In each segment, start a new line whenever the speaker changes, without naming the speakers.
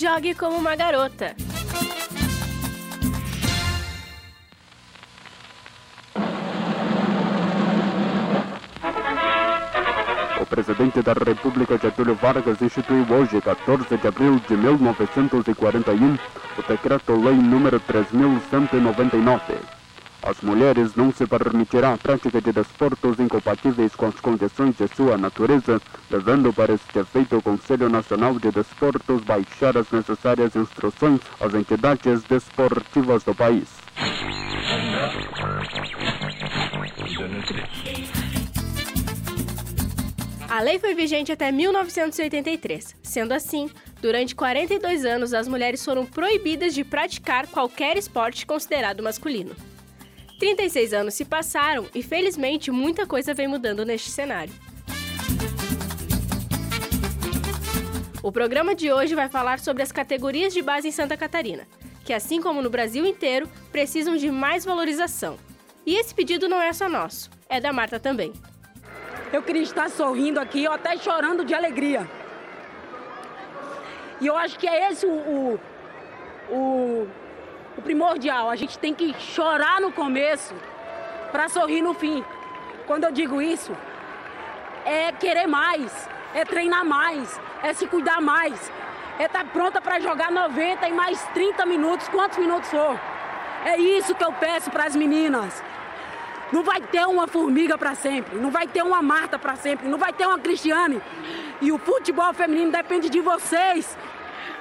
Jogue como uma garota.
O presidente da República Getúlio Vargas instituiu hoje, 14 de abril de 1941, o decreto-lei número 3199. As mulheres não se permitirá a prática de desportos incompatíveis com as condições de sua natureza, devendo para este efeito o Conselho Nacional de Desportos baixar as necessárias instruções às entidades desportivas do país.
A lei foi vigente até 1983. Sendo assim, durante 42 anos as mulheres foram proibidas de praticar qualquer esporte considerado masculino. 36 anos se passaram e felizmente muita coisa vem mudando neste cenário. O programa de hoje vai falar sobre as categorias de base em Santa Catarina, que assim como no Brasil inteiro, precisam de mais valorização. E esse pedido não é só nosso, é da Marta também.
Eu queria estar sorrindo aqui, ou até chorando de alegria. E eu acho que é esse o, o, o, o primordial. A gente tem que chorar no começo para sorrir no fim. Quando eu digo isso, é querer mais, é treinar mais, é se cuidar mais, é estar tá pronta para jogar 90 e mais 30 minutos, quantos minutos for. É isso que eu peço para as meninas. Não vai ter uma formiga para sempre, não vai ter uma Marta para sempre, não vai ter uma Cristiane. E o futebol feminino depende de vocês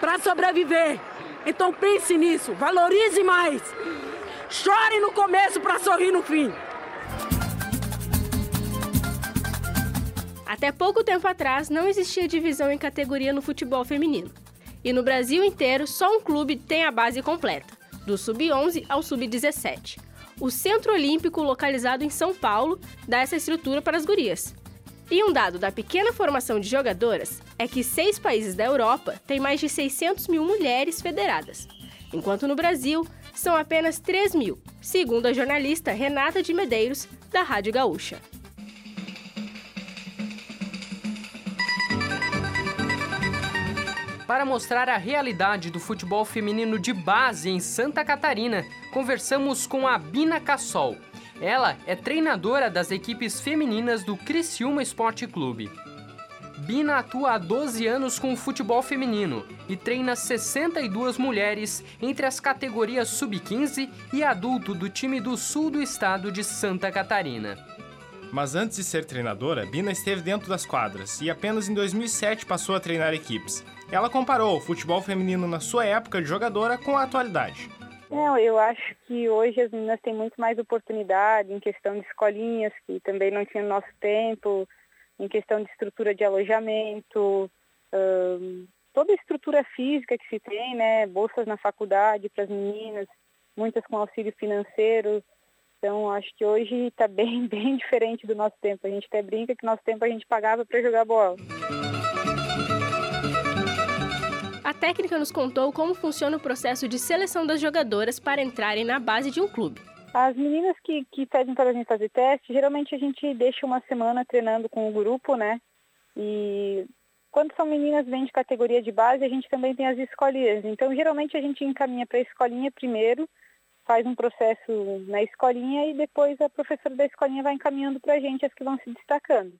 para sobreviver. Então pense nisso, valorize mais. Chore no começo para sorrir no fim.
Até pouco tempo atrás não existia divisão em categoria no futebol feminino. E no Brasil inteiro, só um clube tem a base completa, do sub-11 ao sub-17 o Centro Olímpico, localizado em São Paulo, dá essa estrutura para as gurias. E um dado da pequena formação de jogadoras é que seis países da Europa têm mais de 600 mil mulheres federadas, enquanto no Brasil são apenas 3 mil, segundo a jornalista Renata de Medeiros, da Rádio Gaúcha.
Para mostrar a realidade do futebol feminino de base em Santa Catarina, conversamos com a Bina Cassol. Ela é treinadora das equipes femininas do Criciúma Esporte Clube. Bina atua há 12 anos com o futebol feminino e treina 62 mulheres entre as categorias sub-15 e adulto do time do sul do estado de Santa Catarina.
Mas antes de ser treinadora, Bina esteve dentro das quadras e apenas em 2007 passou a treinar equipes. Ela comparou o futebol feminino na sua época de jogadora com a atualidade.
Não, eu acho que hoje as meninas têm muito mais oportunidade em questão de escolinhas, que também não tinha no nosso tempo, em questão de estrutura de alojamento, um, toda a estrutura física que se tem, né? Bolsas na faculdade para as meninas, muitas com auxílio financeiro. Então, acho que hoje está bem, bem diferente do nosso tempo. A gente até brinca que no nosso tempo a gente pagava para jogar bola.
A técnica nos contou como funciona o processo de seleção das jogadoras para entrarem na base de um clube.
As meninas que, que pedem para a gente fazer teste, geralmente a gente deixa uma semana treinando com o grupo, né? E quando são meninas vêm de categoria de base, a gente também tem as escolinhas. Então, geralmente a gente encaminha para a escolinha primeiro, faz um processo na escolinha e depois a professora da escolinha vai encaminhando para a gente as que vão se destacando.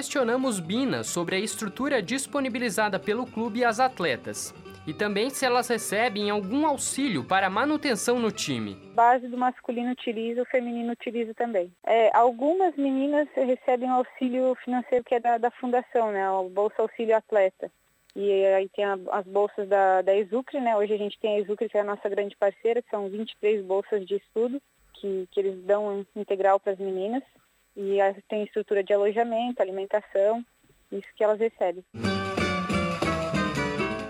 Questionamos Bina sobre a estrutura disponibilizada pelo clube às atletas e também se elas recebem algum auxílio para manutenção no time.
Base do masculino utiliza, o feminino utiliza também. É, algumas meninas recebem auxílio financeiro que é da, da fundação, né, o Bolsa Auxílio Atleta. E aí tem a, as bolsas da, da Exucre, né? Hoje a gente tem a Exucre, que é a nossa grande parceira, que são 23 bolsas de estudo que, que eles dão integral para as meninas. E tem estrutura de alojamento, alimentação, isso que elas recebem.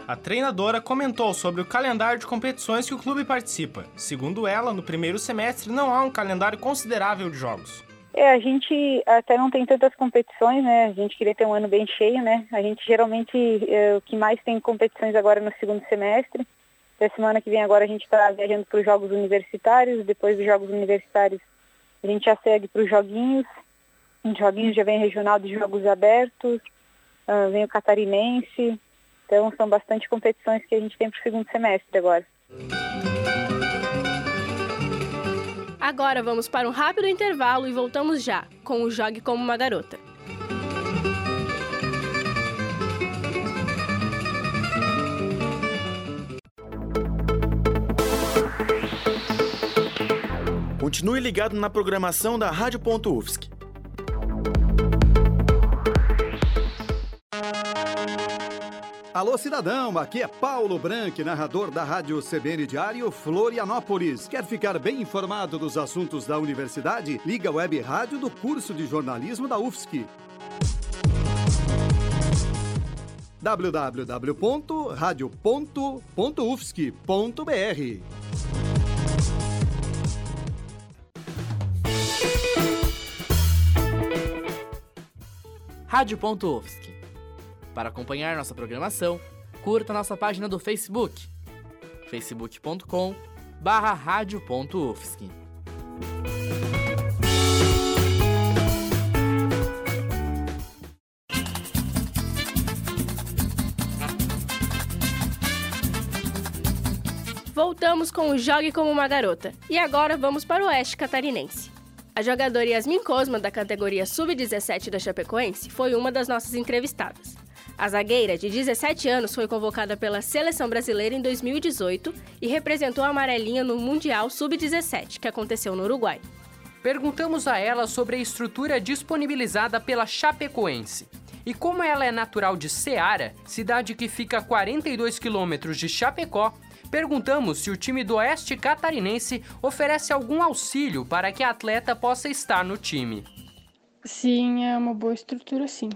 A treinadora comentou sobre o calendário de competições que o clube participa. Segundo ela, no primeiro semestre não há um calendário considerável de jogos.
É, a gente até não tem tantas competições, né? A gente queria ter um ano bem cheio, né? A gente geralmente, é, o que mais tem competições agora no segundo semestre. Da semana que vem agora a gente está viajando para os Jogos Universitários, depois dos Jogos Universitários a gente já segue para os joguinhos. Em joguinhos já vem regional de jogos abertos, uh, vem o catarinense, Então são bastante competições que a gente tem para o segundo semestre agora.
Agora vamos para um rápido intervalo e voltamos já com o Jogue como uma Garota.
Continue ligado na programação da Rádio.UFSC.
Alô, cidadão, aqui é Paulo Branco, narrador da Rádio CBN Diário Florianópolis. Quer ficar bem informado dos assuntos da universidade? Liga a web rádio do curso de jornalismo da UFSC. www.radio.ufsc.br
Rádio.UFSC para acompanhar nossa programação, curta nossa página do Facebook, facebook.com barra.
Voltamos com o Jogue como uma Garota. E agora vamos para o Oeste Catarinense. A jogadora Yasmin Cosma, da categoria Sub-17 da Chapecoense, foi uma das nossas entrevistadas. A zagueira, de 17 anos, foi convocada pela seleção brasileira em 2018 e representou a amarelinha no Mundial Sub-17, que aconteceu no Uruguai.
Perguntamos a ela sobre a estrutura disponibilizada pela Chapecoense. E como ela é natural de Ceará, cidade que fica a 42 quilômetros de Chapecó, perguntamos se o time do Oeste Catarinense oferece algum auxílio para que a atleta possa estar no time.
Sim, é uma boa estrutura, sim.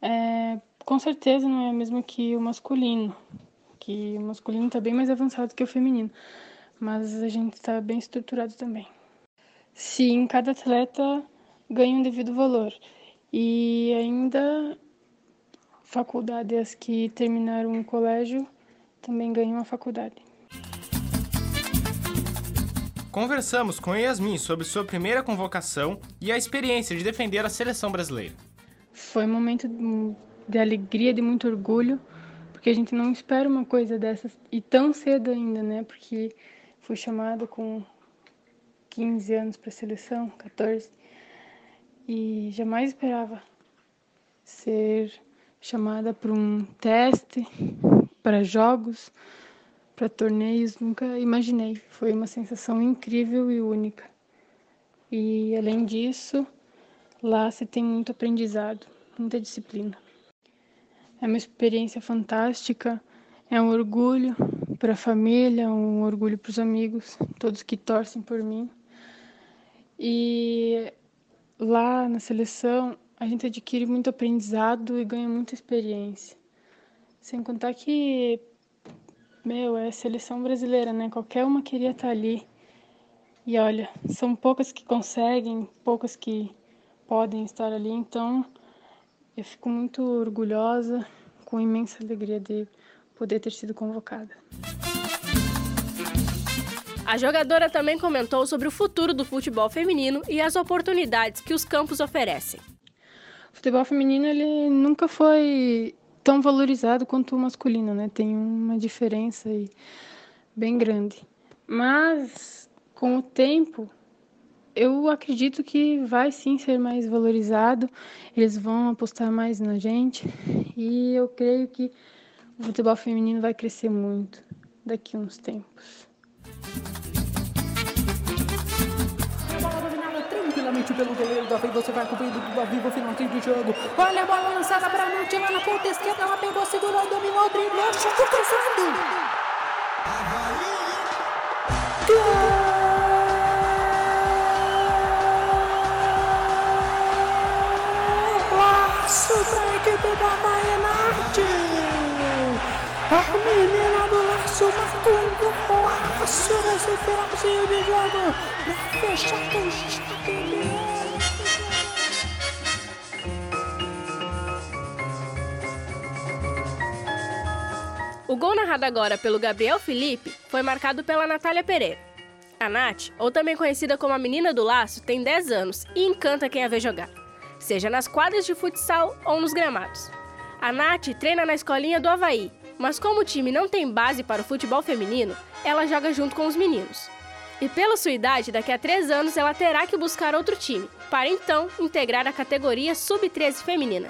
É, com certeza não é a mesma que o masculino, que o masculino está bem mais avançado que o feminino, mas a gente está bem estruturado também. Sim, cada atleta ganha um devido valor e ainda faculdades que terminaram o colégio também ganham a faculdade.
Conversamos com Yasmin sobre sua primeira convocação e a experiência de defender a seleção brasileira.
Foi um momento de alegria, de muito orgulho, porque a gente não espera uma coisa dessas e tão cedo ainda, né? Porque fui chamada com 15 anos para a seleção, 14, e jamais esperava ser chamada para um teste, para jogos, para torneios, nunca imaginei. Foi uma sensação incrível e única. E além disso, lá se tem muito aprendizado, muita disciplina. É uma experiência fantástica, é um orgulho para a família, um orgulho para os amigos, todos que torcem por mim. E lá na seleção a gente adquire muito aprendizado e ganha muita experiência. Sem contar que, meu, é seleção brasileira, né? Qualquer uma queria estar ali. E olha, são poucas que conseguem, poucas que podem estar ali, então eu fico muito orgulhosa, com imensa alegria de poder ter sido convocada.
A jogadora também comentou sobre o futuro do futebol feminino e as oportunidades que os campos oferecem.
O futebol feminino ele nunca foi tão valorizado quanto o masculino, né? Tem uma diferença aí bem grande. Mas com o tempo eu acredito que vai sim ser mais valorizado, eles vão apostar mais na gente e eu creio que o futebol feminino vai crescer muito daqui a uns tempos.
Tranquilamente pelo goleiro Davi, você vai acompanhando do Davi no final de jogo. Olha a bola lançada para Nath lá na ponta esquerda, ela pegou, segurou, dominou, driblou, chutou cruzado. Gol! equipe da Maenarte. A menina do laço marcou um golaço nesse finalzinho de jogo pra fechar com
O gol narrado agora pelo Gabriel Felipe foi marcado pela Natália Pereira. A Nath, ou também conhecida como a Menina do Laço, tem 10 anos e encanta quem a vê jogar seja nas quadras de futsal ou nos gramados. A Nath treina na escolinha do Havaí Mas como o time não tem base para o futebol feminino, ela joga junto com os meninos. E pela sua idade, daqui a três anos ela terá que buscar outro time, para então integrar a categoria Sub-13 feminina.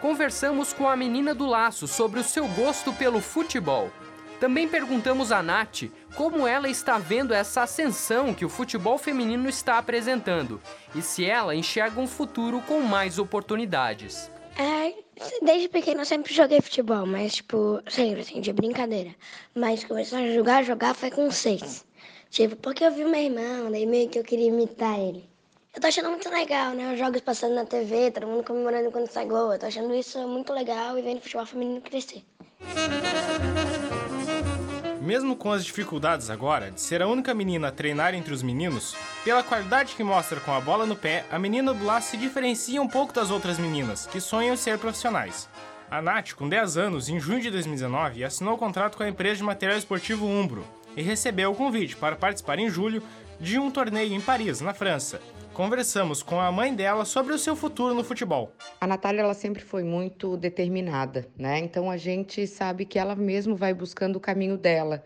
Conversamos com a menina do laço sobre o seu gosto pelo futebol. Também perguntamos a Nath como ela está vendo essa ascensão que o futebol feminino está apresentando e se ela enxerga um futuro com mais oportunidades.
É, desde pequeno eu sempre joguei futebol, mas tipo, sempre assim, de brincadeira. Mas começar a jogar, jogar foi com seis. Tipo, porque eu vi meu irmão, daí meio que eu queria imitar ele. Eu tô achando muito legal, né? Os jogos passando na TV, todo mundo comemorando quando sai gol. Eu tô achando isso muito legal e vendo o futebol feminino crescer.
Mesmo com as dificuldades agora de ser a única menina a treinar entre os meninos, pela qualidade que mostra com a bola no pé, a menina laço se diferencia um pouco das outras meninas, que sonham ser profissionais. A Nath, com 10 anos, em junho de 2019, assinou o contrato com a empresa de material esportivo Umbro e recebeu o convite para participar em julho de um torneio em Paris, na França. Conversamos com a mãe dela sobre o seu futuro no futebol.
A Natália ela sempre foi muito determinada, né? Então a gente sabe que ela mesmo vai buscando o caminho dela.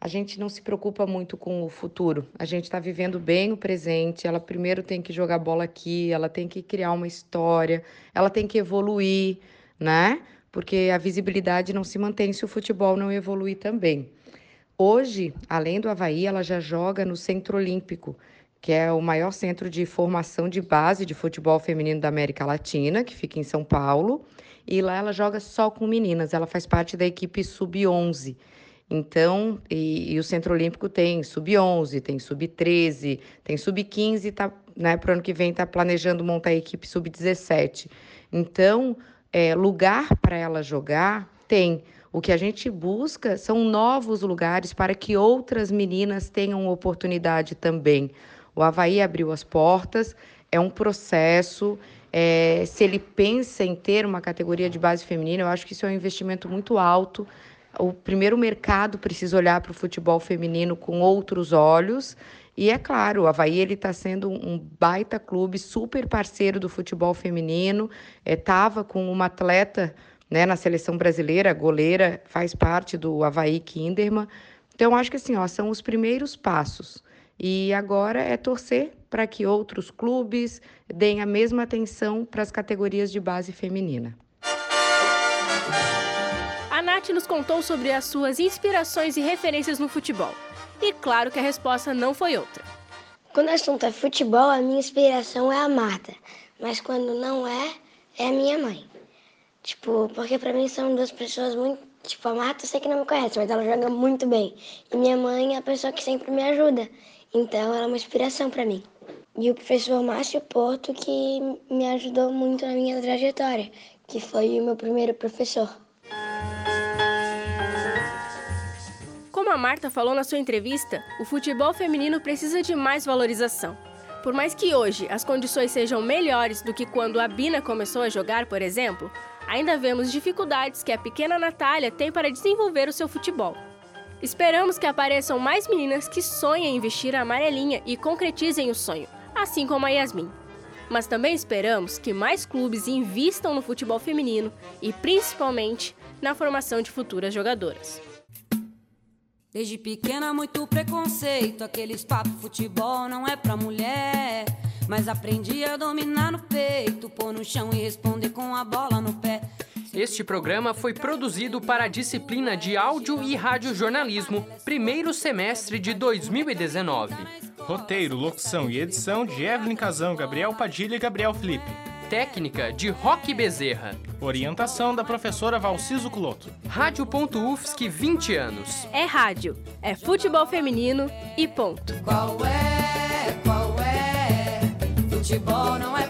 A gente não se preocupa muito com o futuro. A gente está vivendo bem o presente. Ela primeiro tem que jogar bola aqui, ela tem que criar uma história, ela tem que evoluir, né? Porque a visibilidade não se mantém se o futebol não evoluir também. Hoje, além do Havaí, ela já joga no Centro Olímpico que é o maior centro de formação de base de futebol feminino da América Latina, que fica em São Paulo. E lá ela joga só com meninas, ela faz parte da equipe sub-11. Então, e, e, o Centro Olímpico tem sub-11, tem sub-13, tem sub-15, tá, né, para o ano que vem está planejando montar a equipe sub-17. Então, é, lugar para ela jogar tem. O que a gente busca são novos lugares para que outras meninas tenham oportunidade também. O Havaí abriu as portas, é um processo. É, se ele pensa em ter uma categoria de base feminina, eu acho que isso é um investimento muito alto. O primeiro mercado precisa olhar para o futebol feminino com outros olhos. E é claro, o Havaí está sendo um baita clube, super parceiro do futebol feminino. Estava é, com uma atleta né, na seleção brasileira, goleira, faz parte do Havaí Kinderman. Então, acho que assim, ó, são os primeiros passos. E agora é torcer para que outros clubes deem a mesma atenção para as categorias de base feminina.
A Nath nos contou sobre as suas inspirações e referências no futebol. E claro que a resposta não foi outra.
Quando o assunto é futebol, a minha inspiração é a Marta. Mas quando não é, é a minha mãe. Tipo, porque para mim são duas pessoas muito. Tipo, a Marta eu sei que não me conhece, mas ela joga muito bem. E minha mãe é a pessoa que sempre me ajuda. Então ela é uma inspiração para mim. E o professor Márcio Porto que me ajudou muito na minha trajetória, que foi o meu primeiro professor.
Como a Marta falou na sua entrevista, o futebol feminino precisa de mais valorização. Por mais que hoje as condições sejam melhores do que quando a Bina começou a jogar, por exemplo, ainda vemos dificuldades que a pequena Natália tem para desenvolver o seu futebol. Esperamos que apareçam mais meninas que sonhem em vestir a amarelinha e concretizem o sonho, assim como a Yasmin. Mas também esperamos que mais clubes invistam no futebol feminino e principalmente na formação de futuras jogadoras.
Desde pequena, muito preconceito. Aqueles papo futebol não é pra mulher. Mas aprendi a dominar no peito, pôr no chão e responder com a bola no pé.
Este programa foi produzido para a disciplina de Áudio e Radiojornalismo, primeiro semestre de 2019.
Roteiro, locução e edição de Evelyn Casão, Gabriel Padilha e Gabriel Felipe.
Técnica de Roque Bezerra.
Orientação da professora Valciso Culoto.
Rádio.UFSC 20 anos.
É rádio, é futebol feminino e ponto.
Qual é, qual é? Futebol não é